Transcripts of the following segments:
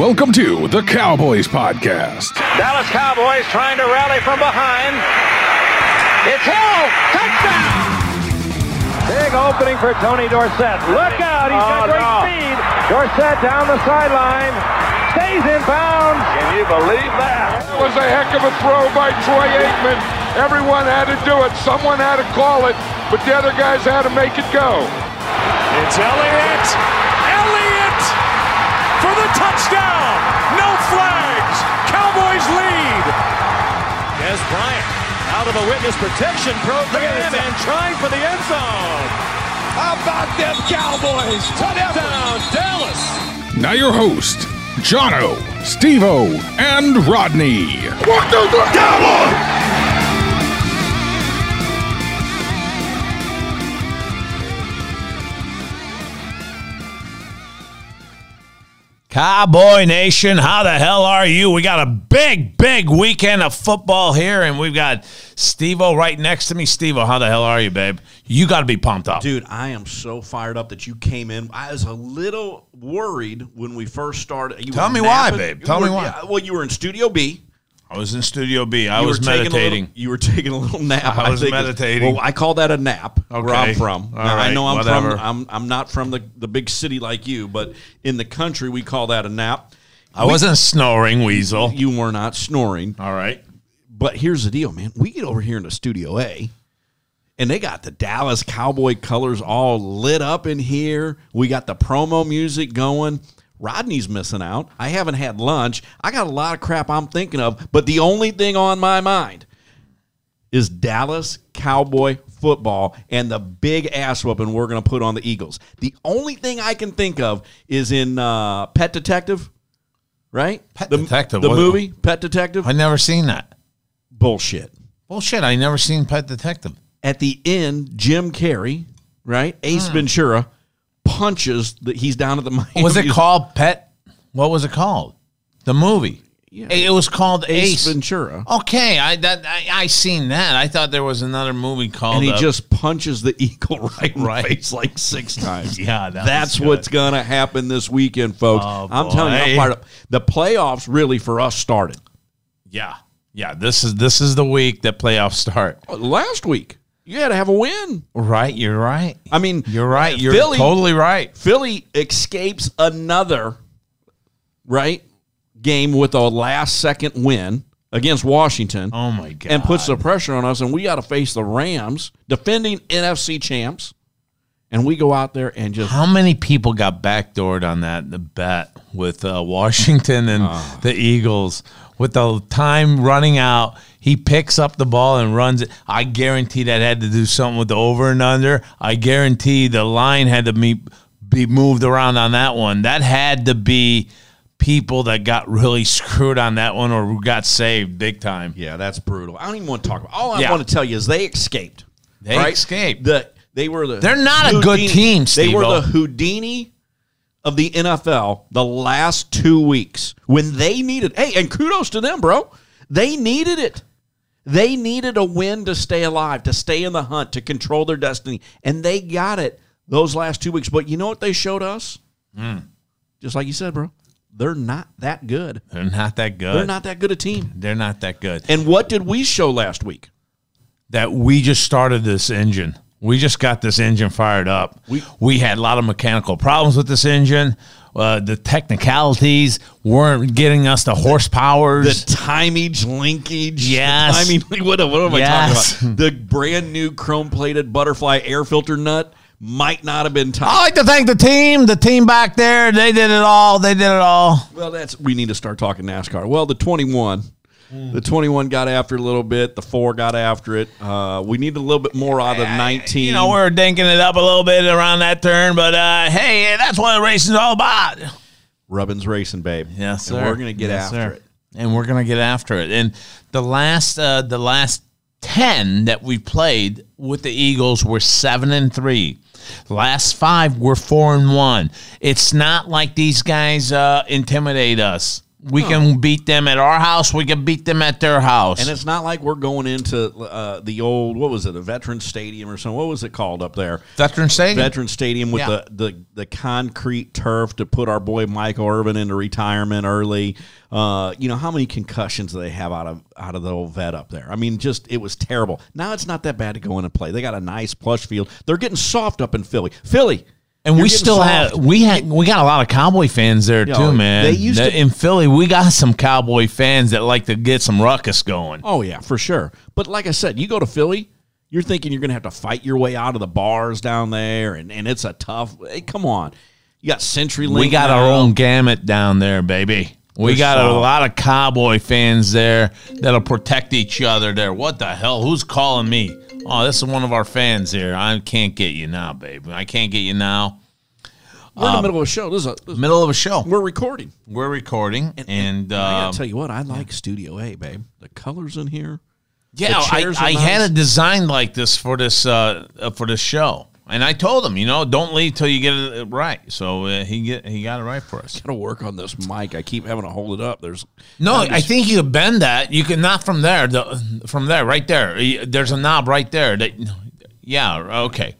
Welcome to the Cowboys Podcast. Dallas Cowboys trying to rally from behind. It's Hill. Touchdown. Big opening for Tony Dorsett. Look out. He's got oh, great speed. Dorsett down the sideline. Stays in bounds. Can you believe that? It was a heck of a throw by Troy Aikman. Everyone had to do it. Someone had to call it, but the other guys had to make it go. It's Elliott. Elliott for the touchdown. No flags. Cowboys lead. Dez Bryant out of a witness protection program and trying for the end zone. How about them Cowboys? Touchdown, Dallas. Now your host, Johno, Stevo, and Rodney. What the, the Cowboys? Cowboy Nation, how the hell are you? We got a big, big weekend of football here, and we've got Stevo right next to me. Stevo, how the hell are you, babe? You got to be pumped up. Dude, I am so fired up that you came in. I was a little worried when we first started. You Tell were me why, babe. Tell me why. yeah, well, you were in Studio B. I was in Studio B. I You was a little- meditating. you were taking a little nap. I was think. meditating. Well, I call that a nap. Where Okay. I'm from. Now, I know I'm whatever. from. I'm I'm not from the the big city like you, but in the country we call that a nap. I wasn't snoring, Weasel. You were not snoring. All right. But here's the deal, man. We get over here into Studio A, and they got the Dallas Cowboy colors all lit up in here. We got the promo music going. Rodney's missing out. I haven't had lunch. I got a lot of crap I'm thinking of, but the only thing on my mind is Dallas Cowboy football and the big ass whooping we're going to put on the Eagles. The only thing I can think of is in uh, Pet Detective, right? Pet the, Detective, the movie Pet Detective. I never seen that. Bullshit. Bullshit. I never seen Pet Detective. at the end, Jim Carrey, right? Ace Hmm. Ventura punches that he's down at the Miami. Was it called Pet? What was it called? The movie. Yeah. It was called Ace, Ace. Ventura? Okay, I that I, I seen that. I thought there was another movie called. And he uh, just punches the eagle right in Right. the face like six times. Yeah, that that's what's gonna happen this weekend, folks. Oh, I'm telling you, I'm boy. fired up. The playoffs really for us started Yeah, yeah. This is this is the week that playoffs start. last week. You had to have a win. Right, you're right. I mean, You're right. You're Philly- totally right. Philly escapes another right game with a last second win against Washington. Oh my god! and puts the pressure on us, and we got to face the Rams, defending NFC champs, and we go out there and just How many people got backdoored on that the bet with uh, Washington and Ah. the Eagles? With the time running out, he picks up the ball and runs it. I guarantee that had to do something with the over and under. I guarantee the line had to be, be moved around on that one. That had to be people that got really screwed on that one or who got saved big time. yeah, that's brutal. I don't even want to talk about. All I Yeah. want to tell you is they escaped. They right? escaped. The they were the They're not a good team, They were the Houdini of the NFL the last two weeks when they needed. Hey, and kudos to them, bro. They needed it. They needed a win to stay alive, to stay in the hunt, to control their destiny, and they got it those last two weeks. But you know what they showed us? Hmm. Just like you said, bro. They're not that good. They're not that good. They're not that good a team. They're not that good. And what did we show last week? that we just started this engine. We just got this engine fired up. We- We had a lot of mechanical problems with this engine. Uh, the technicalities weren't getting us the horsepower. The timage, linkage. Yes. I mean, what, what am I talking about? The brand new chrome plated butterfly air filter nut might not have been tight. I like to thank the team, the team back there. They did it all. They did it all. Well, that's we need to start talking NASCAR. Well, the 21. The 21 got after it a little bit. The 4 got after it. Uh, we need a little bit more out of 19. You know, we're dinking it up a little bit around that turn, but uh, hey, that's what racing's all about. Rubbins racing, babe. Yes, And sir. we're going to get Yes, after sir. it. and we're gonna get after it. And the last, uh, the last ten that we played with the Eagles were seven and three. Last five were four and one. It's not like these guys uh, intimidate us. We can beat them at our house. We can beat them at their house. And it's not like we're going into uh, the old what was it, a veteran stadium or something. What was it called up there? Veteran Stadium. Veteran Stadium with Yeah. the, the the concrete turf to put our boy Michael Irvin into retirement early. Uh, you know how many concussions do they have out of out of the old vet up there? I mean, just it was terrible. Now it's not that bad to go in and play. They got a nice plush field. They're getting soft up in Philly. Philly. And you're we still soft. have we had we got a lot of cowboy fans there too, man. they used That- to- in Philly. We got some cowboy fans that like to get some ruckus going. Oh yeah, for sure. But like I said, you go to Philly, you're thinking you're going to have to fight your way out of the bars down there, and, and it's a tough. Hey, come on, you got CenturyLink. We got now. our own gamut down there, baby. We They're got a lot of cowboy fans there that'll protect each other there. What the hell? Who's calling me? Oh, this is one of our fans here. I can't get you now, babe. I can't get you now. We're in the middle of a show. This is a, this- Middle of a show. we're recording. We're recording, and, I uh, gotta tell you what, I like Studio A, babe. The colors in here. Yeah, I, I had it designed like this for this uh, uh, for this show, and I told him, you know, don't leave till you get it right. So uh, he get he got it right for us. Gotta work on this mic. I keep having to hold it up. There's No, I think you can bend that. You can not from there. The, from there, right there. There's a knob right there. That, yeah. Okay.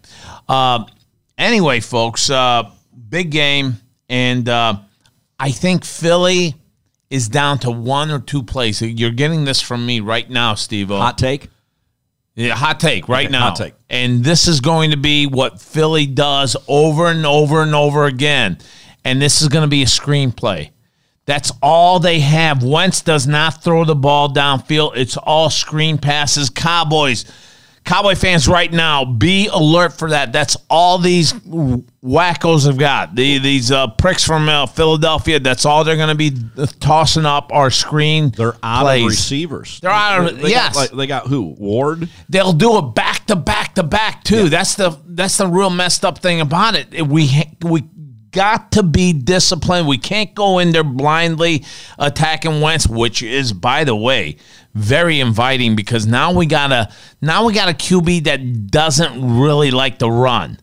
Um, anyway, folks, uh, big game, and uh, I think Philly is down to one or two plays. You're getting this from me right now, Steve. hot take. Yeah, hot take right Okay, now. hot take. And this is going to be what Philly does over and over and over again. And this is going to be a screenplay. That's all they have. Wentz does not throw the ball downfield. It's all screen passes. Cowboys, Cowboy fans, right now, be alert for that. That's all these wackos have got. The, these uh, pricks from uh, Philadelphia. That's all they're going to be tossing up our screen. They're out plays. of receivers. They're out of- They got, yes. like, they got who? Ward. They'll do it back to back to back too. That's the that's the real messed up thing about it. We we got to be disciplined. We can't go in there blindly attacking Wentz, which is by the way very inviting because now we got a now we got a QB that doesn't really like to run.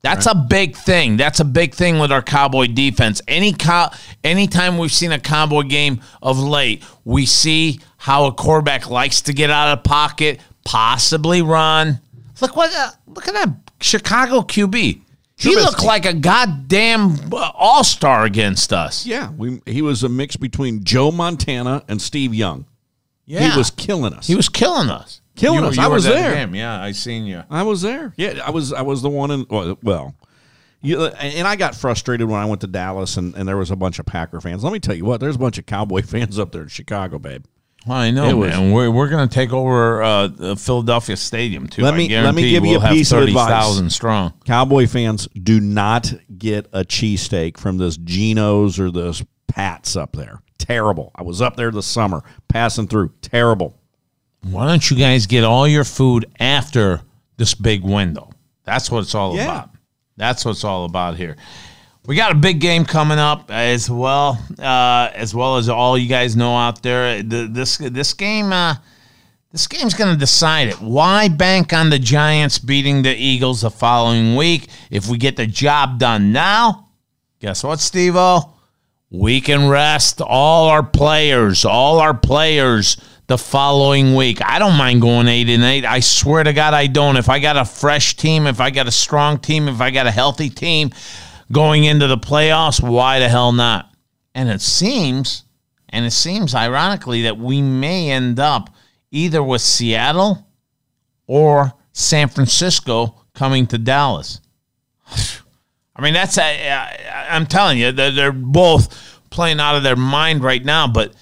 That's a big thing. That's a big thing with our Cowboy defense. Any cow, anytime we've seen a Cowboy game of late, we see how a quarterback likes to get out of pocket, possibly run. Look what uh, look at that Chicago QB. He looked like a goddamn uh, all star against us. Yeah, we, he was a mix between Joe Montana and Steve Young. Yeah, He was killing us. he was killing us. Killing You- us. you I was there. game. Yeah, I seen you. I was there. Yeah, I was. I was the one in. Well, well you, and I got frustrated when I went to Dallas, and, and there was a bunch of Packer fans. Let me tell you what. There's a bunch of Cowboy fans up there in Chicago, babe. Well, I know, It was- man. We're, we're going to take over uh, the Philadelphia Stadium too. Let I me- let me give you we'll a piece of advice. 30,000 strong. Cowboy fans do not get a cheesesteak from this Geno's or this Pat's up there. Terrible. I was up there this summer, passing through. Terrible. Why don't you guys get all your food after this big window? That's what it's all Yeah. about. That's what it's all about here. We got a big game coming up as well, uh, as well as all you guys know out there. The, this this game, uh, this game's going to decide it. Why bank on the Giants beating the Eagles the following week if we get the job done now? Guess what, Steve-O? We can rest all our players, all our players the following week. I don't mind going eight and eight. I swear to God, I don't. If I got a fresh team, if I got a strong team, if I got a healthy team going into the playoffs, why the hell not? And it seems, and it seems ironically that we may end up either with Seattle or San Francisco coming to Dallas. I mean, that's a, I'm telling you, they're, both playing out of their mind right now. But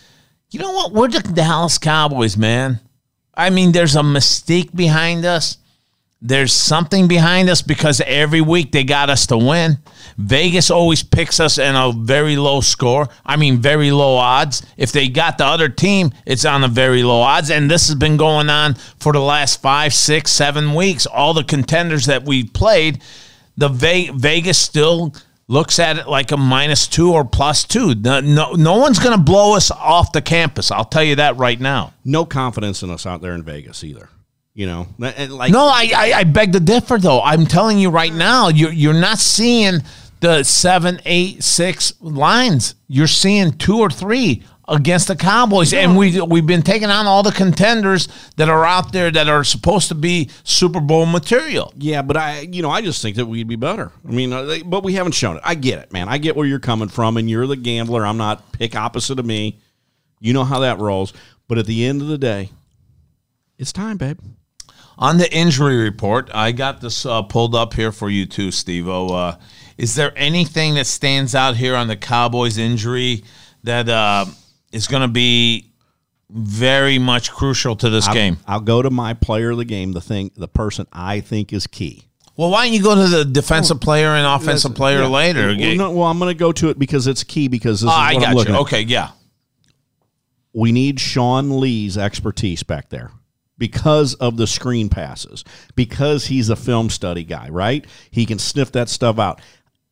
you know what? We're the Dallas Cowboys, man. I mean, there's a mystique behind us. There's something behind us because every week they got us to win. Vegas always picks us in a very low score. I mean, very low odds. If they got the other team, it's on a very low odds. And this has been going on for the last five, six, seven weeks. All the contenders that we played, the Ve- Vegas still looks at it like a minus two or plus two. No, no, no one's going to blow us off the campus. I'll tell you that right now. No confidence in us out there in Vegas either. You know, like No, I, I, I beg to differ, though. I'm telling you right now, you're, you're not seeing the seven, eight, six lines. You're seeing two or three against the Cowboys, and we we've been taking on all the contenders that are out there that are supposed to be Super Bowl material. Yeah, but I, you know, I just think that we'd be better. I mean, uh, but we haven't shown it. I get it, man. I get where you're coming from, and you're the gambler. I'm not pick opposite of me. You know how that rolls. But at the end of the day, it's time, babe. On the injury report, I got this uh, pulled up here for you too, Steve. Uh, is there anything that stands out here on the Cowboys injury that uh, is going to be very much crucial to this I'll, game? I'll go to my player of the game. The thing, the person I think is key. Well, why don't you go to the defensive player and offensive player Yeah. later? Well, no, well, I'm going to go to it because it's key. Because this Oh, is I what I'm got looking you. at. Okay, yeah. we need Sean Lee's expertise back there because of the screen passes, because he's a film study guy, right? He can sniff that stuff out.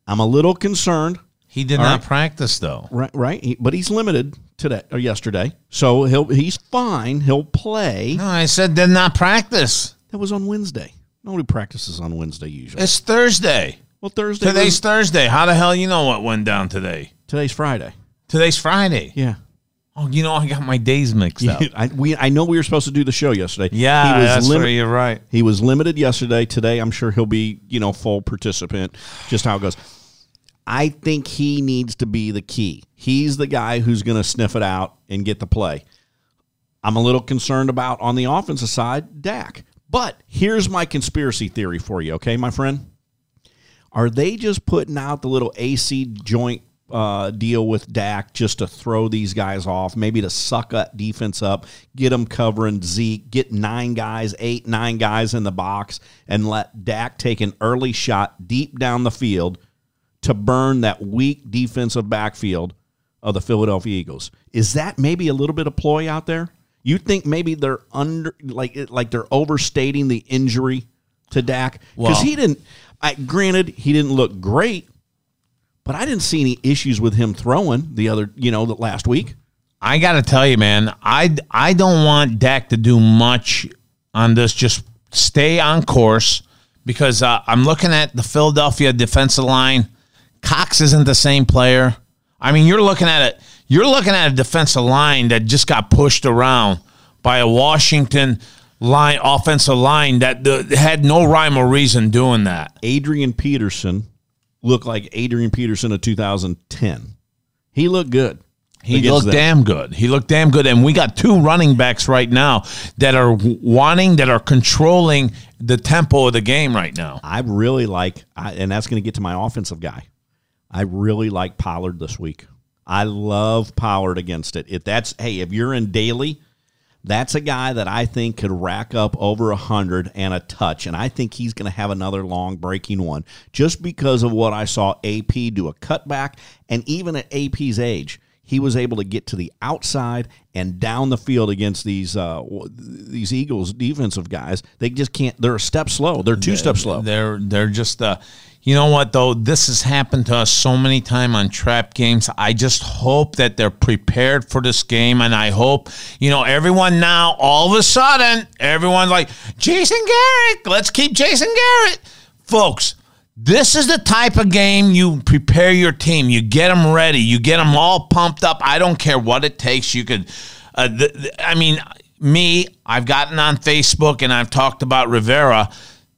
I'm a little concerned, He did All not right. practice though. right? Right, He- but he's limited today or yesterday, so he'll he's fine. He'll play. No, I said did not practice. That was on Wednesday. Nobody practices on Wednesday usually. It's Thursday. well, Thursday. Today's was- Thursday. How the hell you know what went down today? today's Friday. Today's Friday. Yeah. Oh, you know I got my days mixed up. I, we, I know we were supposed to do the show yesterday. Yeah, he was that's limit- right. You're right. He was limited yesterday. Today, I'm sure he'll be, you know, full participant. Just how it goes. I think he needs to be the key. He's the guy who's going to sniff it out and get the play. I'm a little concerned about on the offensive side, Dak. But here's my conspiracy theory for you, okay, my friend? Are they just putting out the little AC joint uh, deal with Dak just to throw these guys off, maybe to suck that defense up, get them covering Zeke, get nine guys, eight, nine guys in the box, and let Dak take an early shot deep down the field to burn that weak defensive backfield of the Philadelphia Eagles? Is that maybe a little bit of ploy out there? You think maybe they're under like like they're overstating the injury to Dak because Well- he didn't. I granted he didn't look great, but I didn't see any issues with him throwing the other you know the last week. I got to tell you, man, I I don't want Dak to do much on this. Just stay on course because uh, I'm looking at the Philadelphia defensive line. Cox isn't the same player. I mean, you're looking at it. You're looking at a defensive line that just got pushed around by a Washington line offensive line that uh, had no rhyme or reason doing that. Adrian Peterson looked like Adrian Peterson of 2010. He looked good. He looked damn good. He looked damn good, and we got two running backs right now that are wanting, that are controlling the tempo of the game right now. I really like, I, and that's going to get to my offensive guy. I really like Pollard this week. I love Pollard against it. If that's hey, if you're in daily, that's a guy that I think could rack up over a hundred and a touch, and I think he's going to have another long breaking one just because of what I saw AP do a cutback, and even at AP's age, he was able to get to the outside and down the field against these uh, these Eagles defensive guys. They just can't. They're a step slow. They're two steps slow. They're they're just uh you know what though this has happened to us so many time on trap games. I just hope that they're prepared for this game and I hope you know everyone now all of a sudden everyone's like Jason Garrett, let's keep Jason Garrett. Folks, this is the type of game you prepare your team. You get them ready. You get them all pumped up. I don't care what it takes. You could, uh, th- th- I mean, me, I've gotten on Facebook and I've talked about Rivera.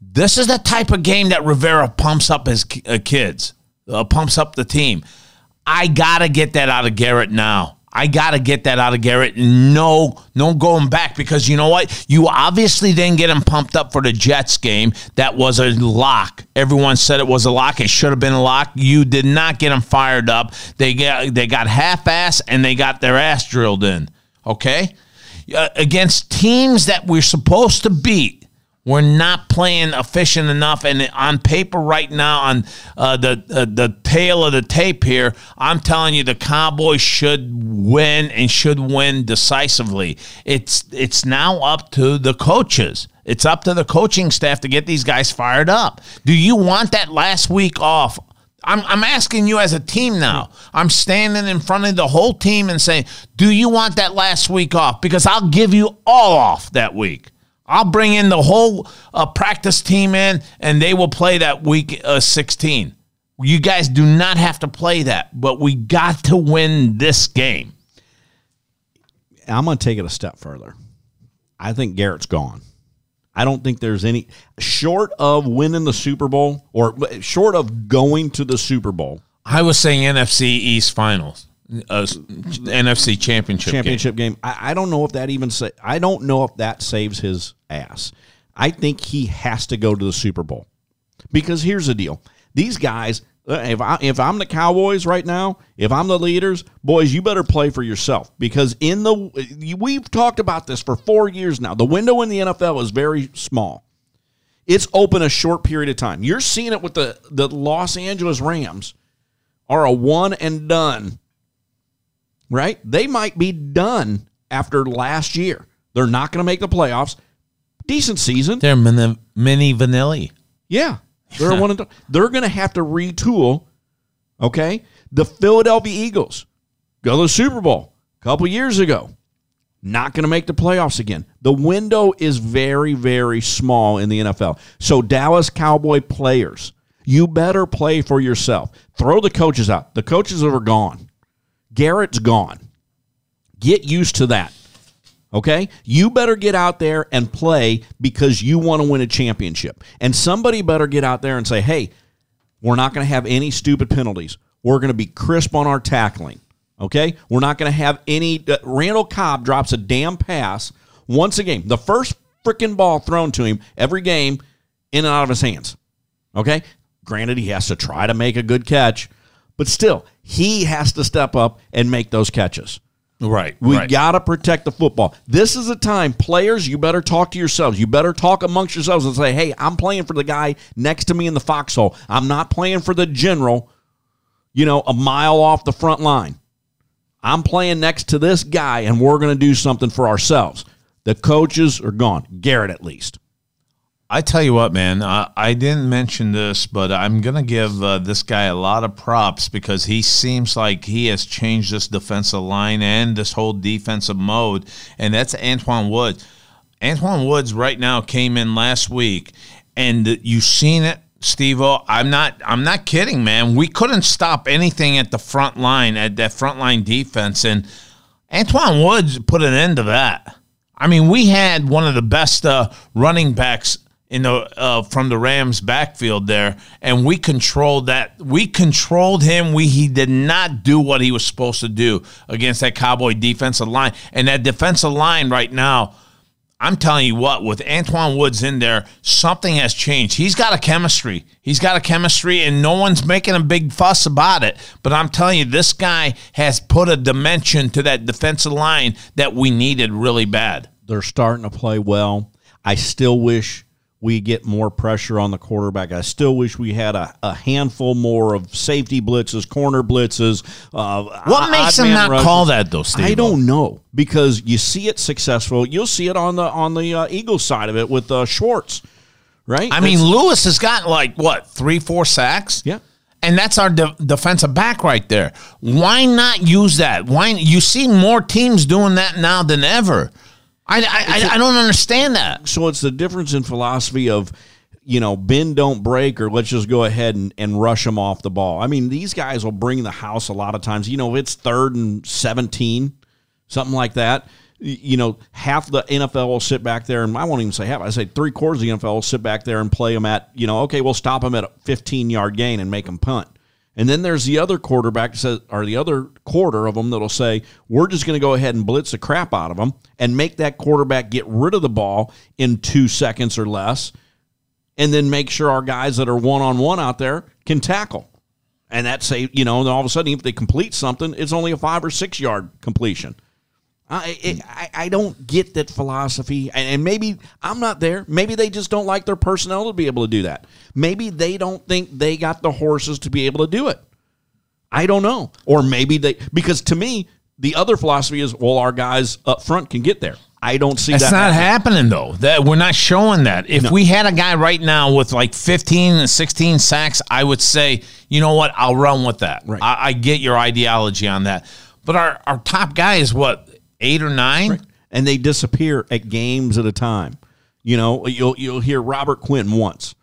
This is the type of game that Rivera pumps up his uh, kids, uh, pumps up the team. I gotta get that out of Garrett now. I gotta get that out of Garrett. No, no going back because you know what? You obviously didn't get him pumped up for the Jets game. That was a lock. Everyone said it was a lock. It should have been a lock. You did not get him fired up. They got they got half ass and they got their ass drilled in. Okay, uh, against teams that we're supposed to beat. We're not playing efficient enough, and on paper right now, on uh, the uh, the tale of the tape here, I'm telling you, the Cowboys should win and should win decisively. It's it's now up to the coaches. It's up to the coaching staff to get these guys fired up. Do you want that last week off? I'm, I'm asking you as a team now. I'm standing in front of the whole team and saying, Do you want that last week off? Because I'll give you all off that week. I'll bring in the whole uh, practice team in, and they will play that week uh, 16. You guys do not have to play that, but we got to win this game. I'm going to take it a step further. I think Garrett's gone. I don't think there's any short of winning the Super Bowl or short of going to the Super Bowl I was saying NFC East Finals, uh, NFC Championship. game. championship game. I, I don't know if that even sa- I don't know if that saves his ass. I think he has to go to the Super Bowl because here's the deal: these guys. uh, If I if I'm the Cowboys right now, if I'm the leaders, boys, you better play for yourself because in the we've talked about this for four years now. The window in the NFL is very small. It's open a short period of time. You're seeing it with the the Los Angeles Rams are a one and done right? They might be done after last year. They're not going to make the playoffs. Decent season. They're mini, mini vanilla. Yeah. They're one and done. They're going to have to retool. Okay? The Philadelphia Eagles go to the Super Bowl a couple years ago. Not going to make the playoffs again. The window is very, very small in the NFL. So, Dallas Cowboy players, you better play for yourself. Throw the coaches out. The coaches are gone. Garrett's gone. Get used to that. Okay? You better get out there and play because you want to win a championship. And somebody better get out there and say, hey, we're not going to have any stupid penalties. We're going to be crisp on our tackling. Okay? We're not going to have any. Uh, Randall Cobb drops a damn pass once a game. The first freaking ball thrown to him every game in and out of his hands. Okay? Granted, he has to try to make a good catch, but still, he has to step up and make those catches. Right. We right. got to protect the football. This is a time, players, you better talk to yourselves. You better talk amongst yourselves and say, hey, I'm playing for the guy next to me in the foxhole. I'm not playing for the general, you know, a mile off the front line. I'm playing next to this guy, and we're going to do something for ourselves. The coaches are gone. Garrett, at least. I tell you what, man, I, I didn't mention this, but I'm going to give uh, this guy a lot of props because he seems like he has changed this defensive line and this whole defensive mode, and that's Antwaun Woods. Antwaun Woods right now came in last week, and you've seen it, Steve. I'm not. I'm not kidding, man. We couldn't stop anything at the front line at that front line defense, and Antwaun Woods put an end to that. I mean, we had one of the best uh, running backs in the uh, from the Rams backfield there, and we controlled that. We controlled him. We he did not do what he was supposed to do against that Cowboy defensive line, and that defensive line right now. I'm telling you what, with Antwaun Woods in there, something has changed. He's got a chemistry. He's got a chemistry, and no one's making a big fuss about it. But I'm telling you, this guy has put a dimension to that defensive line that we needed really bad. They're starting to play well. I still wish we get more pressure on the quarterback. I still wish we had a, a handful more of safety blitzes, corner blitzes. Uh, What makes them not rushes. call that though, Steve? I don't know because you see it successful. You'll see it on the on the uh, Eagles side of it with uh, Schwartz, right? I mean, Lewis has gotten like what three, four sacks. Yeah. and that's our de- defensive back right there. Why not use that? Why you see more teams doing that now than ever? I I, I, I don't understand that. so it's the difference in philosophy of you know bend don't break or let's just go ahead and, and rush them off the ball. I mean these guys will bring the house a lot of times. You know it's third and 17 something like that. You know half the nfl will sit back there and i won't even say half i say three quarters of the nfl will sit back there and play them at you know okay we'll stop them at a 15 yard gain and make them punt and then there's the other quarterback says, or the other quarter of them that'll say, we're just going to go ahead and blitz the crap out of them and make that quarterback get rid of the ball in two seconds or less, and then make sure our guys that are one on one out there can tackle. And that say, you know, and all of a sudden, if they complete something, it's only a five or six yard completion. I, it, I I don't get that philosophy, and, and maybe I'm not there. Maybe they just don't like their personnel to be able to do that. Maybe they don't think they got the horses to be able to do it. I don't know, or maybe they because to me the other philosophy is well our guys up front can get there. I don't see It's that. not happening. happening though. That we're not showing that. If we had a guy right now with like 15 and 16 sacks, I would say, you know what, I'll run with that. Right. I, I get your ideology on that. But our, our top guy is what, eight or nine? and they disappear at games at a time. You know, you'll you'll hear Robert Quinn once.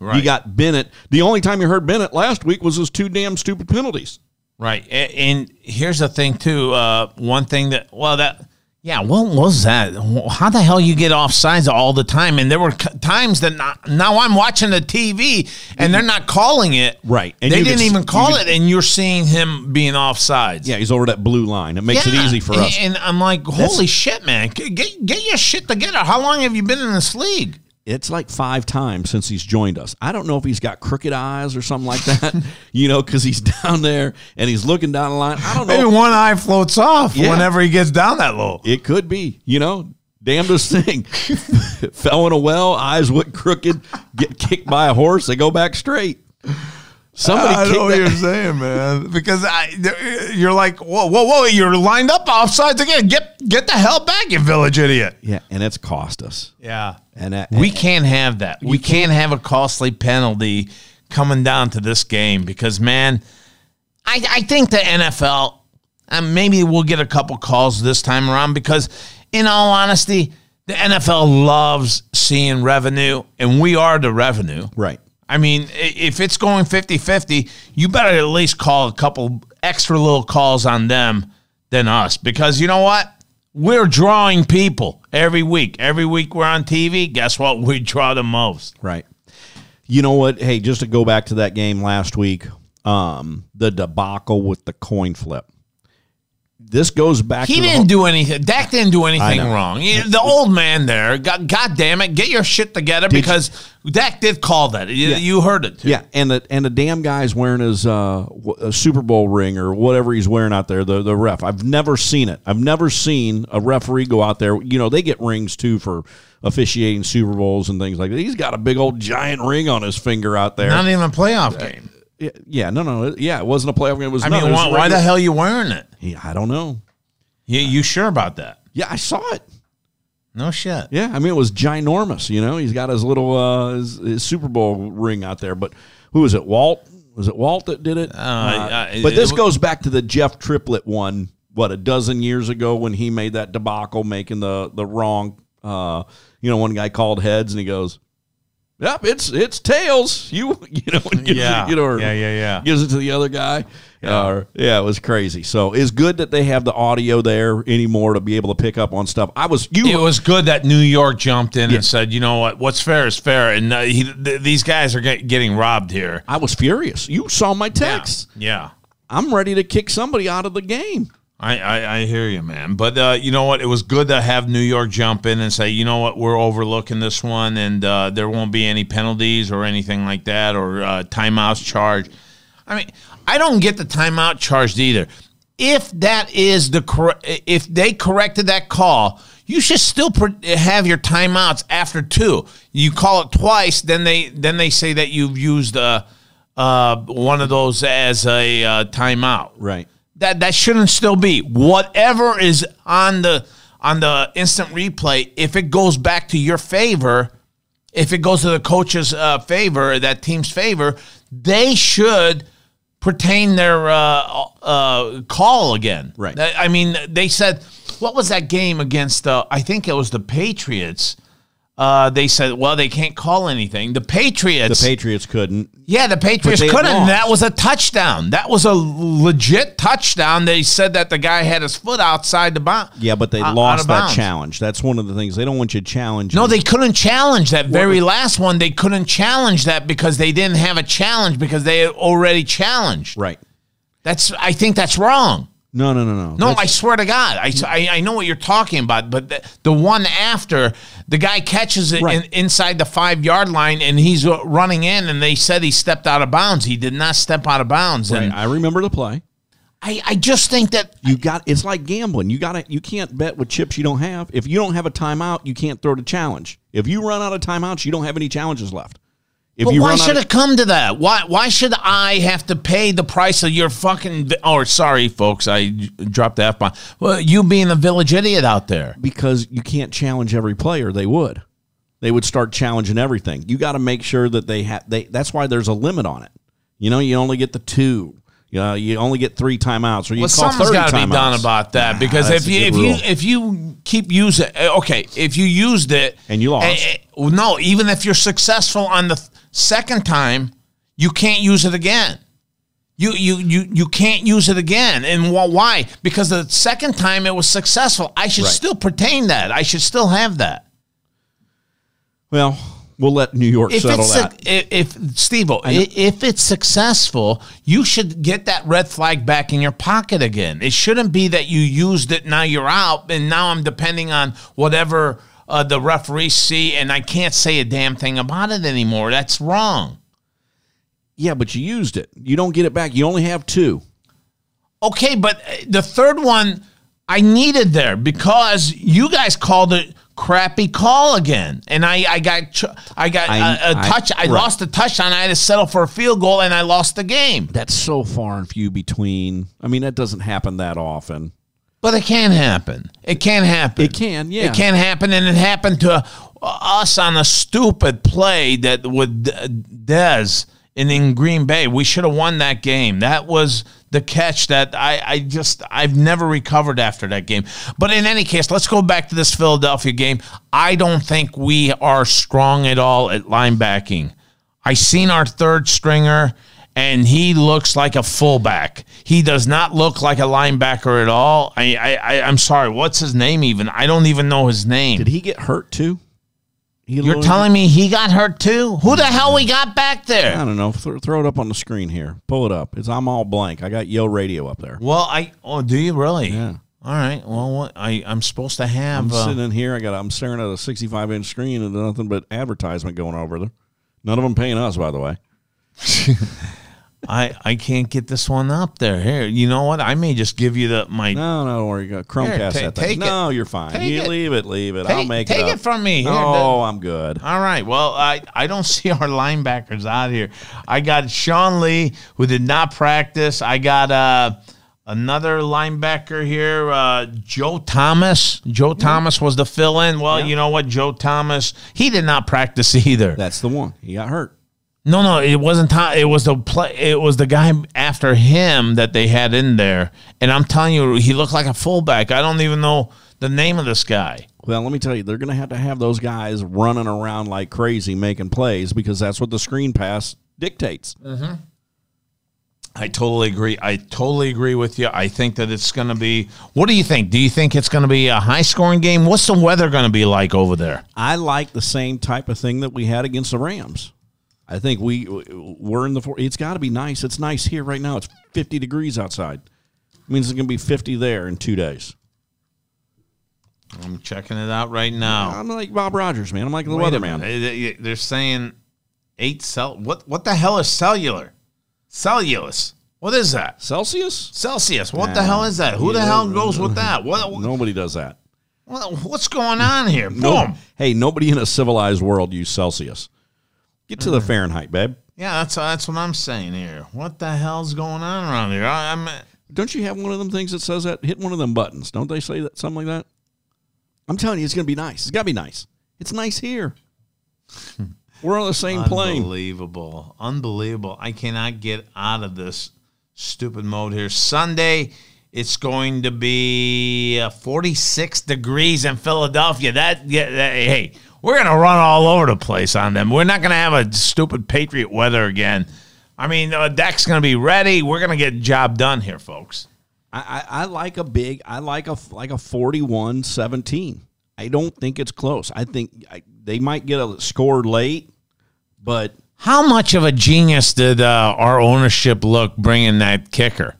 Right. You got Bennett. The only time you heard Bennett last week was his two damn stupid penalties. Right. A- And here's the thing too. Uh, one thing that well that yeah, what was that? How the hell you get offsides all the time? And there were times that not, now I'm watching the TV and they're not calling it. Right. And they didn't s- even call can- it, and you're seeing him being offsides. Yeah, he's over that blue line. It makes it easy for us. And I'm like, holy shit, man! Get get your shit together. How long have you been in this league? It's like five times since he's joined us. I don't know if he's got crooked eyes or something like that, you know, because he's down there and he's looking down the line. I don't know. Maybe know. one eye floats off Yeah. whenever he gets down that low. It could be, you know, damnedest thing. Fell in a well, eyes went crooked, get kicked by a horse, they go back straight. Somebody I know what that- you're saying, man. Because I, you're like, whoa, whoa, whoa! You're lined up offsides again. Get get the hell back, you village idiot. Yeah, and it's cost us. Yeah, And that, we can't have that. We can't have a costly penalty coming down to this game because, man, I I think the NFL, and maybe we'll get a couple calls this time around because, in all honesty, the NFL loves seeing revenue, and we are the revenue. right. I mean, if it's going 50 50, you better at least call a couple extra little calls on them than us because you know what? We're drawing people every week. Every week we're on TV. Guess what? We draw the most. Right. You know what? Hey, just to go back to that game last week, um, the debacle with the coin flip. This goes back He to didn't do anything. Dak didn't do anything wrong. The old man there, God, God damn it, get your shit together Did because Dak did call that. You, Yeah. you heard it. Too. Yeah, and the and the damn guy's wearing his uh, w- a Super Bowl ring or whatever he's wearing out there. The the ref. I've never seen it. I've never seen a referee go out there. You know they get rings too for officiating Super Bowls and things like that. He's got a big old giant ring on his finger out there. Not even a playoff game. Yeah, yeah, no, no, yeah, it wasn't a playoff game. It was. I mean, it why, why the hell you wearing it? Yeah, I don't know. You, you sure about that? Yeah, I saw it. No shit. Yeah, I mean it was ginormous. You know, he's got his little uh, his, his Super Bowl ring out there. But who was it? Walt? Was it Walt that did it? Uh, uh, but this it- goes back to the Jeff Triplett one. What a dozen years ago when he made that debacle, making the the wrong. Uh, you know, one guy called heads and he goes, "Yep, it's it's tails." You you know, gives Yeah. it, you know, or Yeah, yeah, yeah. gives it to the other guy. Yeah. yeah, it was crazy. So it's good that they have the audio there anymore to be able to pick up on stuff. I was you It was good that New York jumped in and said, "You know what? What's fair is fair." And uh, he, th- these guys are get, getting robbed here. I was furious. You saw my text. Yeah, I'm ready to kick somebody out of the game. I, I, I hear you, man. But uh, you know what? It was good to have New York jump in and say, "You know what? We're overlooking this one, and uh, there won't be any penalties or anything like that, or uh, timeouts charged." I mean, I don't get the timeout charged either. If that is the cor- if they corrected that call, you should still have your timeouts after two. You call it twice, then they then they say that you've used uh, uh, one of those as a uh, timeout. Right. That that shouldn't still be whatever is on the on the instant replay. If it goes back to your favor, if it goes to the coach's uh, favor, that team's favor, they should pertain their uh, uh, call again. Right. I mean, they said, what was that game against? Uh, I think it was the Patriots. Uh, they said, well, they can't call anything. The Patriots. The Patriots. Couldn't. Yeah, the Patriots couldn't. That was a touchdown. That was a legit touchdown. They said that the guy had his foot outside the bound. Yeah, but they out lost that challenge. That's one of the things they don't want you to challenge. No, they couldn't challenge that very last one. They couldn't challenge that because they didn't have a challenge because they had already challenged. right. That's I think that's wrong. No, no, no, no. No, That's- I swear to God, I, I, I know what you're talking about, but the, the one after the guy catches it Right. in, inside the five yard line and he's uh, running in, and they said he stepped out of bounds. He did not step out of bounds, Right. and I remember the play. I, I just think that You got. It's like gambling. You got to. You can't bet with chips you don't have. If you don't have a timeout, you can't throw the challenge. If you run out of timeouts, you don't have any challenges left. If But you why should of- it come to that? Why why should I have to pay the price of your fucking? vi- Or sorry, folks, I dropped the f bomb. Well, you being a village idiot out there. because you can't challenge every player. They would. They would start challenging everything. You got to make sure that they have. They. That's why there's a limit on it. You know, you only get the two. You know, you only get three timeouts, or you Well, call something's thirty got to be done about that Nah, because if you good if you if you keep using uh, okay, if you used it And you lost. eh, eh, no, even if you're successful on the th- second time, you can't use it again. You you you you can't use it again. And wh- why? Because the second time it was successful. I should Right. still pertain that. I should still have that. Well, we'll let New York If settle that. if, if Steve, if it's successful, you should get that red flag back in your pocket again. It shouldn't be that you used it now you're out, and now I'm depending on whatever uh, the referees see, and I can't say a damn thing about it anymore. That's wrong. yeah, but you used it. You don't get it back. You only have two. Okay, but uh, the third one I needed there because you guys called it crappy call again, and I I got I got I- a, a I- touch. I lost the touchdown. I had to settle for a field goal, and I lost the game. That's so far and few between. I mean, that doesn't happen that often. But it can happen. It can happen. It can, yeah. It can happen, and it happened to us on a stupid play that with Dez in, in Green Bay. We should have won that game. That was the catch that I, I just I've never recovered after that game. But in any case, let's go back to this Philadelphia game. I don't think we are strong at all at linebacking. I seen our third stringer and he looks like a fullback. He does not look like a linebacker at all. I, I, I I'm sorry. What's his name? Even I don't even know his name. Did he get hurt too? He You're telling me he got hurt too? Who the hell we got back there? I don't know. Throw, throw it up on the screen here. Pull it up. It's I'm all blank. I got Yo Radio up there. Well, I oh, do you really? Yeah. All right. Well, what, I I'm supposed to have. I'm. Uh, sitting in here. I got. I'm staring at a 65 inch screen and nothing but advertisement going over there. None of them paying us, by the way. I I can't get this one up there. Here, you know what? I may just give you the my. No, no, don't worry. You got Chromecast Here, that thing. take No, you're fine. Take you it. leave it, leave it. I'll make take it. Take it from me. Here, No, the- I'm good. All right. Well, I, I don't see our linebackers out here. I got Sean Lee, who did not practice. I got uh, another linebacker here, uh, Joe Thomas. Joe Thomas was the fill in. Well, you know what? Joe Thomas, he did not practice either. That's the one. He got hurt. No, no, it wasn't. Tom, it was the play. It was the guy after him that they had in there, and I'm telling you, he looked like a fullback. I don't even know the name of this guy. Well, let me tell you, they're going to have to have those guys running around like crazy making plays because that's what the screen pass dictates. Mm-hmm. I totally agree. I totally agree with you. I think that it's going to be. What do you think? Do you think it's going to be a high scoring game? What's the weather going to be like over there? I like the same type of thing that we had against the Rams. I think we we're in the four. It's got to be nice. It's nice here right now. It's 50 degrees outside. means it's going to be 50 there in two days. I'm checking it out right now. I'm like Bob Rogers, man. I'm like the Wait weatherman. They- They're saying eight cell. What? What the hell is cellular? Cellulose. What is that? Celsius? Celsius. What the hell is that? Who the hell goes with that? What? Nobody does that. what what's going on here? No, hey, nobody in a civilized world use Celsius. Get to the Mm. Fahrenheit, babe. Yeah, that's that's what I'm saying here. What the hell's going on around here? I, I'm. Don't you have one of them things that says that? Hit one of them buttons. Don't they say that something like that? I'm telling you, it's going to be nice. It's got to be nice. It's nice here. We're on the same plane. Unbelievable. Unbelievable. I cannot get out of this stupid mode here. Sunday, it's going to be uh, 46 degrees in Philadelphia. That, yeah, that- hey, we're going to run all over the place on them. We're not going to have a stupid Patriot weather again. I mean, uh, Dak's going to be ready. We're going to get the job done here, folks. I, I, I like a big. I like a like a 41-17. I don't think it's close. I think I, they might get a score late, but How much of a genius did uh, our ownership look bringing that kicker?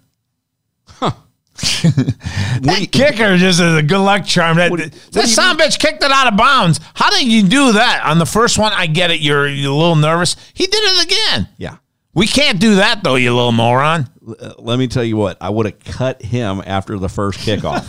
That kicker just is a good luck charm. That, What that what son bitch kicked it out of bounds. How did you do that? On the first one, I get it. You're, you're a little nervous. He did it again. yeah. We can't do that, though, you little moron. Uh, let me tell you what. I would have cut him after the first kickoff.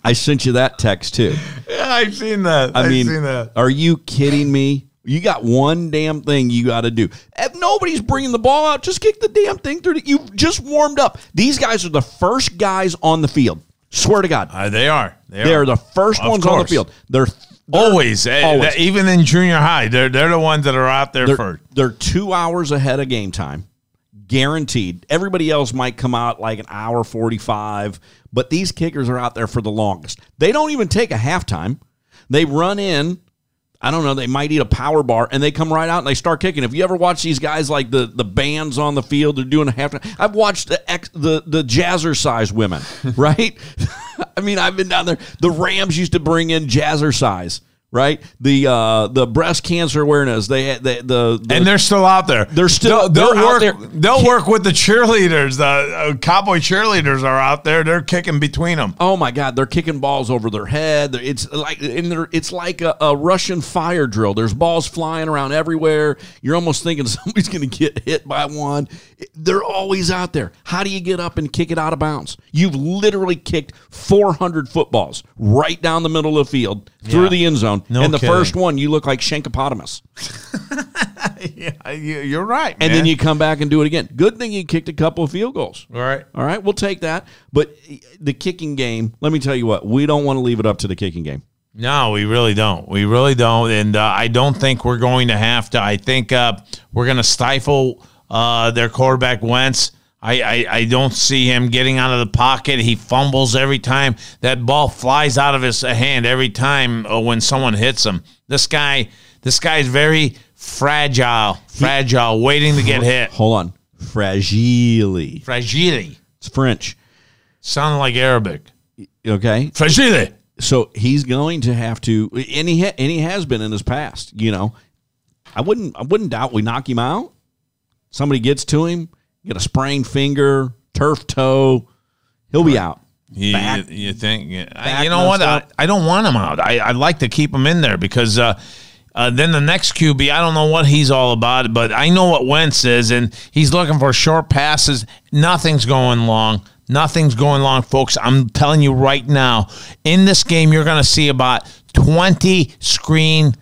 I sent you that text too. Yeah, I've seen that. I mean, are you kidding me? You got one damn thing you got to do. If nobody's bringing the ball out, just kick the damn thing through. The, you just warmed up. These guys are the first guys on the field. Swear to God, Uh, they are. They, they are the first Of ones on the field. They're, they're Always, eh, always. even in junior high, they're they're the ones that are out there They're, first. they're two hours ahead of game time, guaranteed. Everybody else might come out like an hour 45, but these kickers are out there for the longest. They don't even take a halftime. They run in. I don't know. They might eat a power bar and they come right out and they start kicking. If you ever watch these guys like the the bands on the field, they're doing a half. I've watched the ex, the the jazzercise women, right? I mean, I've been down there. The Rams used to bring in jazzercise, right? The uh the breast cancer awareness. They had the the, the and they're still out there. They're still- They'll, they'll work. there. They'll work with the cheerleaders. The uh, cowboy cheerleaders are out there. They're kicking between them. Oh my God! They're kicking balls over their head. It's like and it's like a, a Russian fire drill. There's balls flying around everywhere. You're almost thinking somebody's going to get hit by one. They're always out there. How do you get up and kick it out of bounds? You've literally kicked 400 footballs right down the middle of the field through Yeah. the end zone, No and the kidding. first one you look like Shankopotamus. Yeah, you, you're right. And then you come back and do it again. Good thing you kicked a couple of field goals. all right. All right, we'll take that. But the kicking game, let me tell you what, we don't want to leave it up to the kicking game. No, we really don't. We really don't, and uh, I don't think we're going to have to. I think uh, we're going to stifle uh, their quarterback Wentz. I, I, I don't see him getting out of the pocket. He fumbles every time. That ball flies out of his hand every time uh, when someone hits him. This guy, this guy is very fragile, fragile, waiting to get hit. Hold on. Fragile. Fragile. It's French. Sounded like Arabic. Okay. Fragile. So he's going to have to and he ha- and he has been in his past, you know. I wouldn't I wouldn't doubt we knock him out. Somebody gets to him, get a sprained finger, turf toe, he'll be out. You, Back- you, think? I- you know what? I. I don't want him out. I, I'd like to keep him in there because uh, uh, then the next QB, I don't know what he's all about, but I know what Wentz is, and he's looking for short passes. Nothing's going long. Nothing's going long, folks. I'm telling you right now. In this game, you're going to see about 20 screen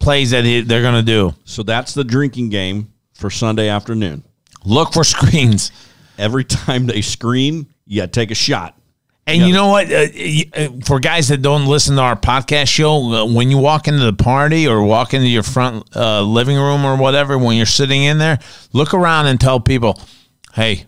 plays that they're going to do. So that's the drinking game for Sunday afternoon. Look for screens. Every time they screen, you gotta take a shot. And you know what? Uh, uh, for guys that don't listen to our podcast show, uh, when you walk into the party or walk into your front uh, living room or whatever, when you're sitting in there, look around and tell people, hey,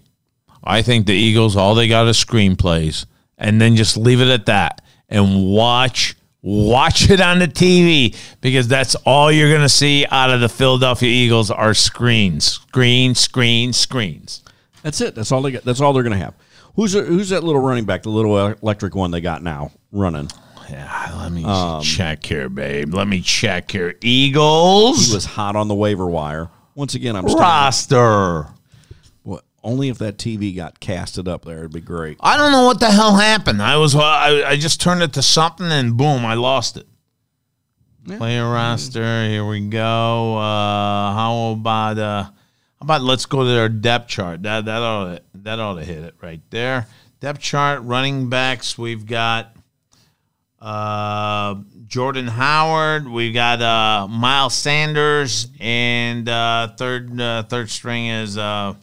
I think the Eagles, all they got is screenplays. And then just leave it at that and watch. Watch it on the TV because that's all you're going to see out of the Philadelphia Eagles are screens, screen, screen, screens. That's it. That's all they got. That's all they're gonna have. Who's who's that little running back, the little electric one they got now running? Yeah, let me Um, check here, babe. Let me check here. Eagles He was hot on the waiver wire. Once again, I'm roster. Well, only if that TV got casted up there, it'd be great. I don't know what the hell happened. I was I, I just turned it to something and boom, I lost it. Player roster. Here we go. Uh, how about uh, how about let's go to their depth chart. That that ought to, that ought to hit it right there. Depth chart. Running backs. We've got uh, Jordan Howard. We've got uh, Miles Sanders, and uh, third uh, third string is uh,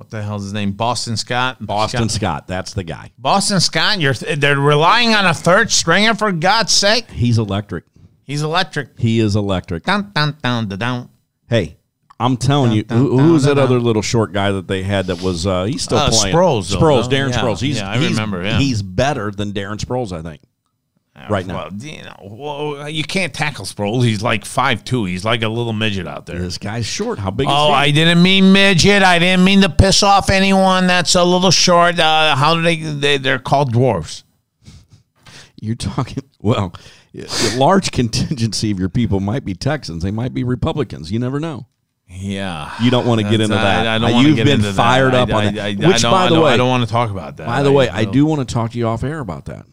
what the hell's his name? Boston Scott. Boston Scott, that's the guy. Boston Scott. You're they're relying on a third stringer for God's sake. He's electric. He's electric. He is electric. Dun, dun, dun, dun, dun. Hey, I'm telling you, Dun, who, dun, who was dun, that dun. other little short guy that they had that was uh, he's still Uh, playing? Sproles, Sproles, though. Darren Yeah, Sproles. He's, yeah, I he's- remember him. He's better than Darren Sproles, I think. Right now. Well, you know, well, you can't tackle Sproles. He's like five two. He's like a little midget out there. This guy's short. How big is he? Oh, I didn't mean midget. I didn't mean to piss off anyone that's a little short. Uh, how do they, they? They're called dwarfs. You're talking well. A large contingency of your people might be Texans. They might be Republicans. You never know. Yeah, You don't want to get into that. I, I don't want to You've get been into that. fired I- up on I- that. Which, by the way, I don't want to talk about that. by the way, I do want to talk to you off air about that.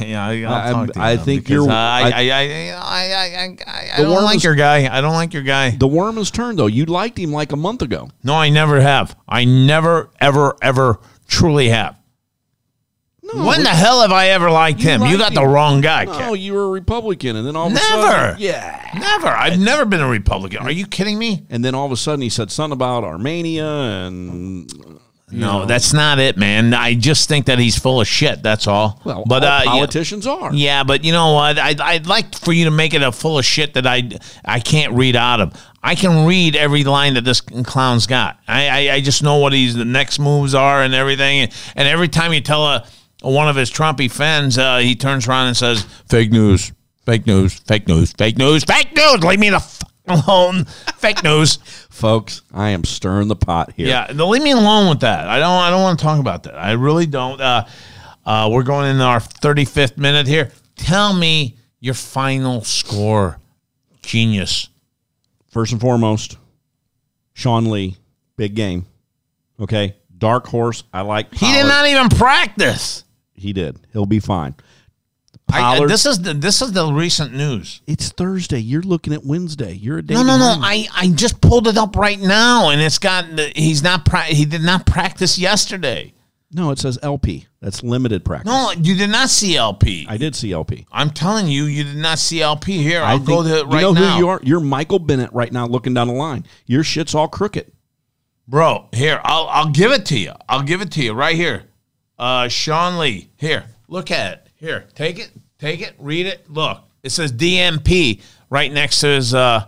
Yeah, I, I'll I- talk to you I now think you're- I, I- I, I, don't like your guy. I don't like your guy. The worm has turned though. You liked him like a month ago. No, I never have. I never, ever, ever truly have. No, when the hell have I ever liked him? you got the wrong guy, No, Ken. you were a Republican, and then all of a Never. sudden, yeah. Never. I've never been a Republican. Are you kidding me? And then all of a sudden, he said something about Armenia, and No, know, that's not it, man. I just think that he's full of shit. That's all. well, but all uh, yeah- politicians are. Yeah, but you know what? I'd, I'd like for you to make it a full of shit that I I can't read out of. I can read every line that this clown's got. I I, I just know what he's the next moves are and everything. And, every time you tell a one of his Trumpy fans, uh, he turns around and says fake news, Fake news. Fake news. Fake news. Fake news. Leave me the f- alone. Fake news. Folks, I am stirring the pot here. Yeah, leave me alone with that. I don't. I don't want to talk about that. I really don't. Uh, uh, we're going in our 35th minute here. Tell me your final score, genius. First and foremost, Sean Lee, big game. Okay. Dark horse. I like He did not even practice. He did. He'll be fine. I, this is the this is the recent news. It's Thursday. You're looking at Wednesday. You're a day. No, no, no. I, I just pulled it up right now, and it's got the- he's not pra- he did not practice yesterday. No, it says LP. That's limited practice. No, you did not see LP. I did see LP. I'm telling you, you did not see LP here. I I'll go to it right now. you know now. who you are? You're Michael Bennett right now looking down the line. Your shit's all crooked. Bro, here, I'll I'll give it to you. I'll give it to you right here. Uh Sean Lee. Here, look at it. Here, take it, take it, read it. Look. It says DNP right next to his uh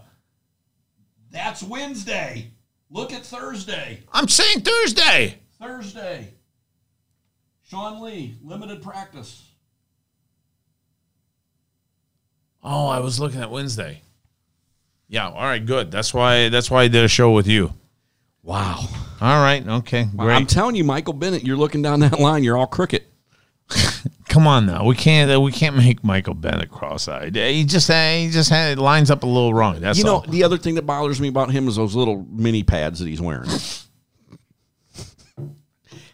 That's Wednesday. Look at Thursday. I'm saying Thursday. Thursday. Sean Lee, limited practice. Oh, I was looking at Wednesday. Yeah, all right, good. That's why that's why I did a show with you. Wow. All right, okay, great. I'm telling you, Michael Bennett, you're looking down that line, you're all crooked. Come on now, we can't we can't make Michael Bennett cross-eyed. He just eh, he just had, it lines up a little wrong. That's you know, all. the other thing that bothers me about him is those little mini pads that he's wearing.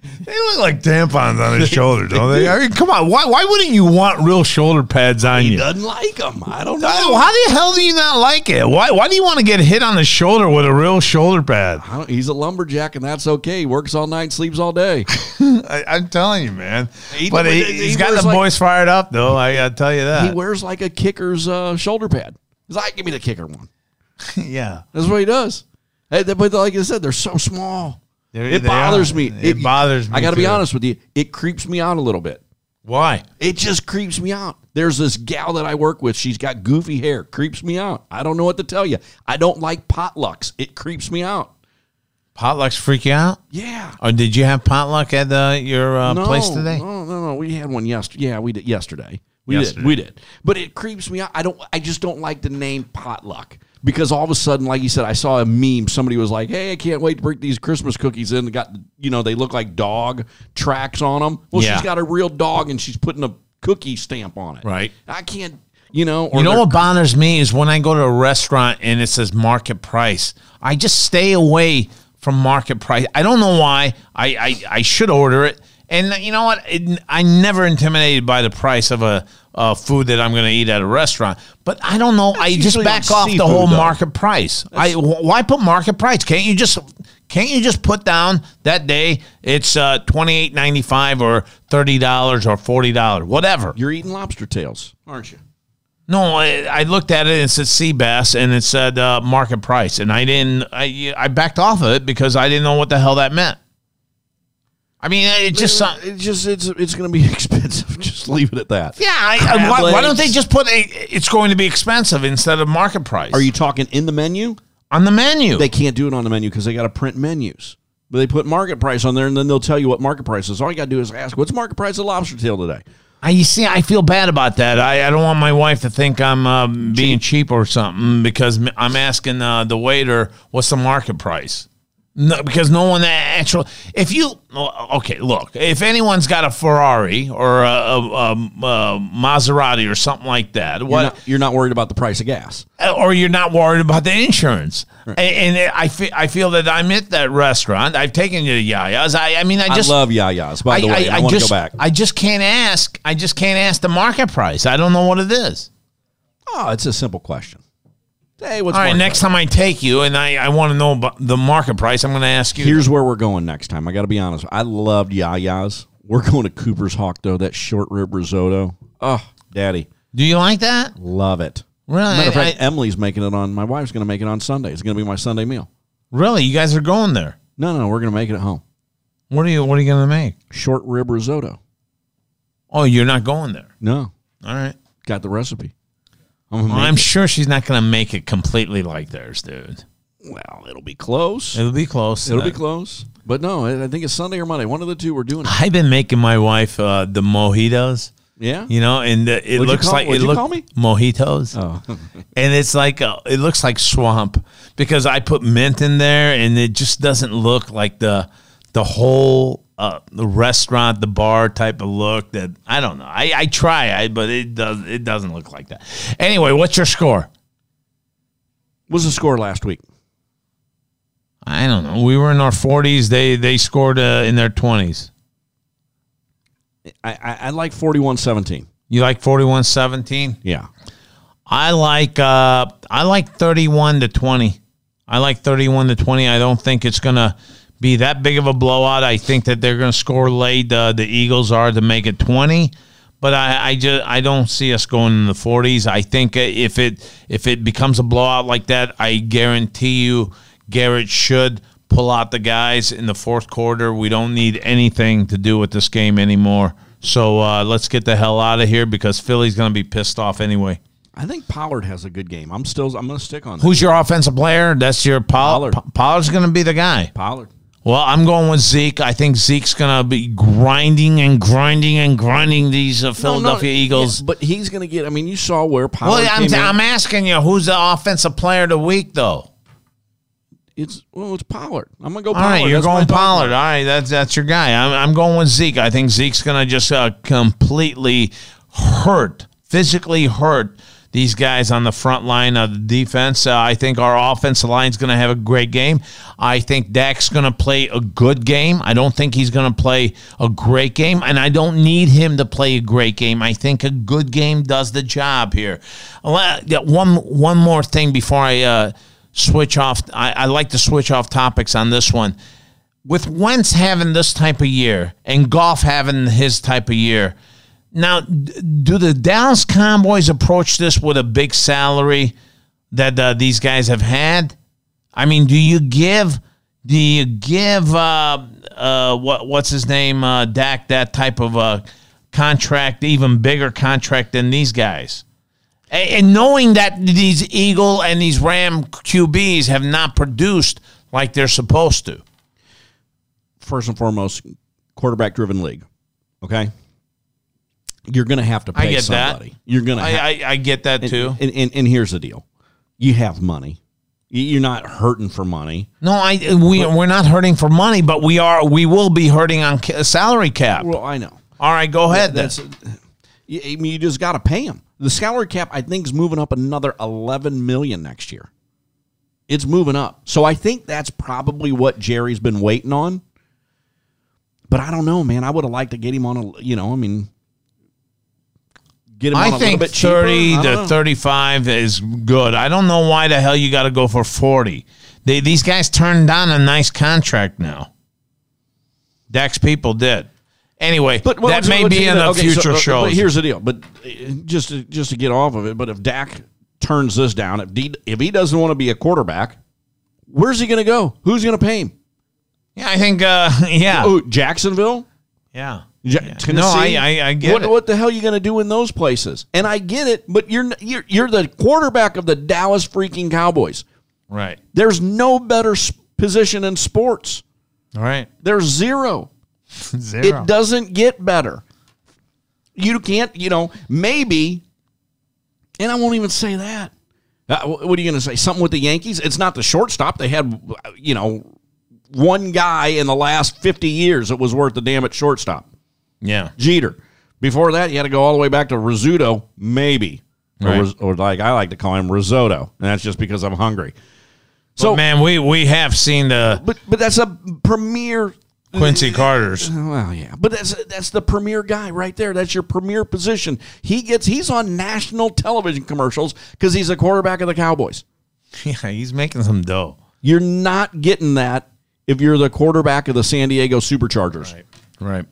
They look like tampons on his shoulder, don't they? I mean, come on. Why, why wouldn't you want real shoulder pads on you? he you? doesn't like them. I don't know. How how the hell do you not like it? Why, why do you want to get hit on the shoulder with a real shoulder pad? I don't- he's a lumberjack, and that's okay. He works all night, sleeps all day. I, I'm telling you, man. He- but he, he he's got the like- boys fired up, though. I gotta tell you that. he wears like a kicker's uh, shoulder pad. He's like, give me the kicker one. yeah. That's what he does. Hey, But like I said, they're so small. They're- It they bothers are. me. It bothers me, I got to be honest with you. It creeps me out a little bit. Why? It just creeps me out. There's this gal that I work with. She's got goofy hair. Creeps me out. I don't know what to tell you. I don't like potlucks. It creeps me out. Potlucks freak you out? Yeah. Or did you have potluck at uh, your uh, no, place today? No, no, no. We had one yesterday. Yeah, we did yesterday. We Yesterday. did. We did. But it creeps me out. I don't. I just don't like the name potluck because all of a sudden, like you said, I saw a meme. Somebody was like, "Hey, I can't wait to bring these Christmas cookies in." They got you know they look like dog tracks on them. Well, Yeah. she's got a real dog and she's putting a cookie stamp on it. Right. I can't. You know. Or You know what bothers me is when I go to a restaurant and it says market price. I just stay away from market price. I don't know why. I I, I should order it. And you know what? It, I'm never intimidated by the price of a, uh food that I'm going to eat at a restaurant. But I don't know. I just back off the whole though. market price. I why put market price? Can't you just can't you just put down that day it's uh, twenty eight ninety five or thirty dollars or forty dollars, whatever. You're eating lobster tails, aren't you? No, I, I looked at it and it said sea bass and it said uh, market price, and I didn't. I I backed off of it because I didn't know what the hell that meant. I mean, it just It's just it's it's going to be expensive. Just leave it at that. yeah. I, I, why, why don't they just put a? It's going to be expensive instead of market price. Are you talking in the menu? on the menu? They can't do it on the menu because they got to print menus. But they put market price on there, and then they'll tell you what market price is. All you got to do is ask, "What's market price of lobster tail today?" I, you see, I feel bad about that. I, I don't want my wife to think I'm uh, being cheap or something because I'm asking uh, the waiter what's the market price. No, because no one actually. If you oh, okay, look, if anyone's got a Ferrari or a, a, a, a Maserati or something like that, You're what not, you're not worried about the price of gas. Uh, or you're not worried about the insurance. And, and I feel I feel that I'm at that restaurant. I've taken you to Yaya's. I I mean I just I love Yayas. By the way, I, I want to go back. I just can't ask. I just can't ask the market price. I don't know what it is. oh, it's a simple question. Hey, what's All right, next price? time I take you and I, I want to know about the market price, I'm going to ask you. Here's where we're going next time. I got to be honest. I loved Yayas. We're going to Cooper's Hawk though. That short rib risotto. Oh, daddy, Do you like that? love it. Really? Matter of fact, I- Emily's making it on. My wife's going to make it on Sunday. It's going to be my Sunday meal. Really? You guys are going there? No, no, we're going to make it at home. What are you What are you going to make? Short rib risotto. Oh, you're not going there. No, All right. got the recipe. I'm, gonna Well, make I'm sure she's not going to make it completely like theirs, dude. Well, it'll be close. It'll be close. It'll be close. But no, I think it's Sunday or Monday. One of the two we're doing it. I've been making my wife uh, the mojitos. Yeah? you know, and uh, it What'd looks call- like it you look call me? mojitos. Oh. and it's like a, it looks like swamp because I put mint in there, and it just doesn't look like the the whole uh, the restaurant, the bar type of look. That I don't know. I, I try, I but it does it doesn't look like that. Anyway, what's your score? What was the score last week? I don't know. We were in our forties. They they scored uh, in their twenties. I, I, I like 41 17. You like 41-17? Yeah. I like uh I like 31 to 20. I like 31 to 20. I don't think it's going to be that big of a blowout. I think that they're going to score late uh, the Eagles are to make it 20. But I, I just I don't see us going in the 40s. I think if it if it becomes a blowout like that, I guarantee you Garrett should pull out the guys in the fourth quarter. We don't need anything to do with this game anymore. So uh, let's get the hell out of here because Philly's going to be pissed off anyway. I think Pollard has a good game. I'm still, I'm going to stick on that. Who's your offensive player? That's your Pollard. Pollard. Pollard's going to be the guy. Pollard? Well, I'm going with Zeke. I think Zeke's going to be grinding and grinding and grinding these uh, Philadelphia No, no, Eagles. yeah, but he's going to get, I mean, you saw where Pollard well, I'm. I'm asking you, who's the offensive player of the week, though? It's, well, it's Pollard. I'm going to go All Pollard. right, you're That's going Pollard. All right, that's that's your guy. I'm, I'm going with Zeke. I think Zeke's going to just uh, completely hurt, physically hurt these guys on the front line of the defense. Uh, I think our offensive line is going to have a great game. I think Dak's going to play a good game. I don't think he's going to play a great game, and I don't need him to play a great game. I think a good game does the job here. One one more thing before I uh, switch off. I, I like to switch off topics on this one with Wentz having this type of year and Goff having his type of year, now do the Dallas Cowboys approach this with a big salary that uh, these guys have had? I mean, do you give do you give uh, uh, what what's his name uh, Dak that type of uh, contract, even bigger contract than these guys? And knowing that these Eagle and these Ram QBs have not produced like they're supposed to. First and foremost, quarterback driven league. Okay? You're going to have to I pay get somebody. that. You're going to I, I, I get that and, too. And, and, and here's the deal you have money. You- You're not hurting for money. no, I we we're not hurting for money, but we are we will be hurting on ca- salary cap. Well, I know. All right, go ahead. That's. then. You, I mean, you just got to pay them. The salary cap, I think, is moving up another 11 million next year. It's moving up, so I think that's probably what Jerry's been waiting on. But I don't know, man. I would have liked to get him on a, you know, I mean, get him I think cheaper. thirty I to thirty-five is good. I don't know why the hell you got to go for forty. They, these guys turned down a nice contract now. Dex people did. Anyway, But well, that may be in the okay, future shows. But here's the deal. But uh, just to, just to get off of it, but if Dak turns this down, if he, if he doesn't want to be a quarterback, where's he going to go? Who's going to pay him? yeah, I think. Uh, yeah, Oh, Jacksonville. yeah. Yeah. Tennessee. No, I, I, I get what, it. what the hell are you going to do in those places? And I get it, but you're you're you're the quarterback of the Dallas freaking Cowboys. Right. There's no better position in sports. All right. There's zero. Zero. It doesn't get better. You can't, you know, maybe, and I won't even say that. Uh, what are you going to say? Something with the Yankees? It's not the shortstop. They had, you know, one guy in the last 50 years that was worth the damn it shortstop. Yeah. Jeter. Before that, you had to go all the way back to Rizzuto, maybe. Or, Right. ris- or like I like to call him risotto. And that's just because I'm hungry. So, But man, we we have seen the but but that's a premier Quincy Carter's. Well, yeah, but that's that's the premier guy right there. That's your premier position. He gets he's on national television commercials because he's a quarterback of the Cowboys. Yeah, he's making some dough. You're not getting that if you're the quarterback of the San Diego Superchargers. Right. Right.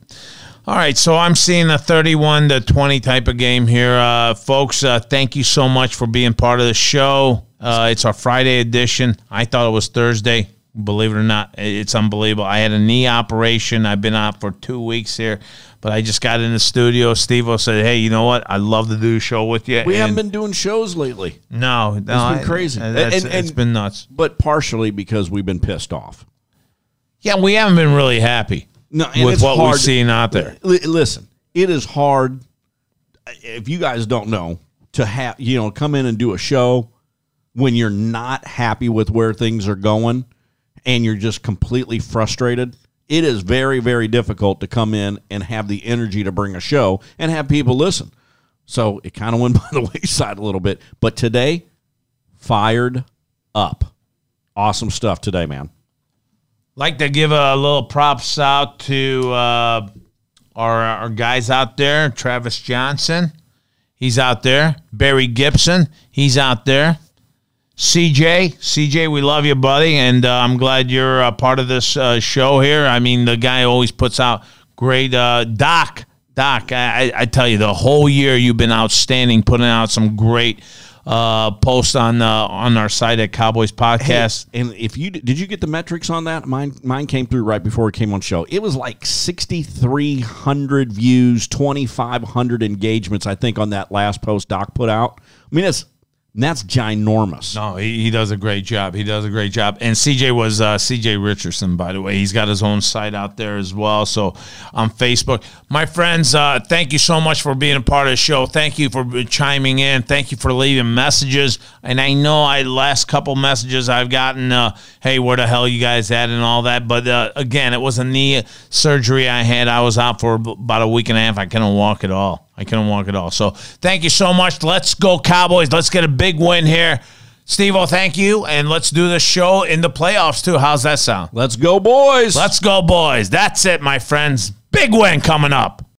All right, so I'm seeing a 31 to 20 type of game here, uh, folks. Uh, thank you so much for being part of the show. Uh, it's our Friday edition. I thought it was Thursday. Believe it or not, it's unbelievable. I had a knee operation. I've been out for two weeks here, but I just got in the studio. Steve said, "Hey, you know what? I'd love to do a show with you." We And- haven't been doing shows lately, No, no, it's been I- crazy. that's- And- it's and- been nuts. but partially because we've been pissed off. Yeah, we haven't been really happy No, and with it's what we've hard- seen out there. Li- listen, it is hard if you guys don't know, to have you know come in and do a show when you're not happy with where things are going and you're just completely frustrated. It is very, very difficult to come in and have the energy to bring a show and have people listen. So it kind of went by the wayside a little bit. But today, fired up. Awesome stuff today, man. Like to give a little props out to uh, our, our guys out there. Travis Johnson, he's out there. Barry Gibson, he's out there. CJ, CJ, we love you, buddy, and uh, I'm glad you're a part of this uh, show here. I mean, the guy always puts out great. Uh, Doc, Doc, I, I- I tell you, the whole year you've been outstanding, putting out some great uh, posts on uh, on our site at Cowboys Podcast. And if you did you get the metrics on that? Mine mine came through right before it came on show. It was like 6300 views, 2500 engagements I think on that last post Doc put out. I mean that's that's ginormous. No, he, he does a great job. He does a great job. And CJ was uh, CJ Richardson, by the way. He's got his own site out there as well. So on Facebook, my friends, uh, thank you so much for being a part of the show. Thank you for chiming in. Thank you for leaving messages. And I know I last couple messages I've gotten, uh, hey, where the hell you guys at and all that. But uh, again, it was a knee surgery I had. I was out for about a week and a half. I couldn't walk at all. I couldn't walk at all. So thank you so much. Let's go Cowboys. Let's get a big win here. Steve, oh, thank you. And let's do the show in the playoffs too. How's that sound? Let's go boys. Let's go, boys. That's it, my friends. Big win coming up.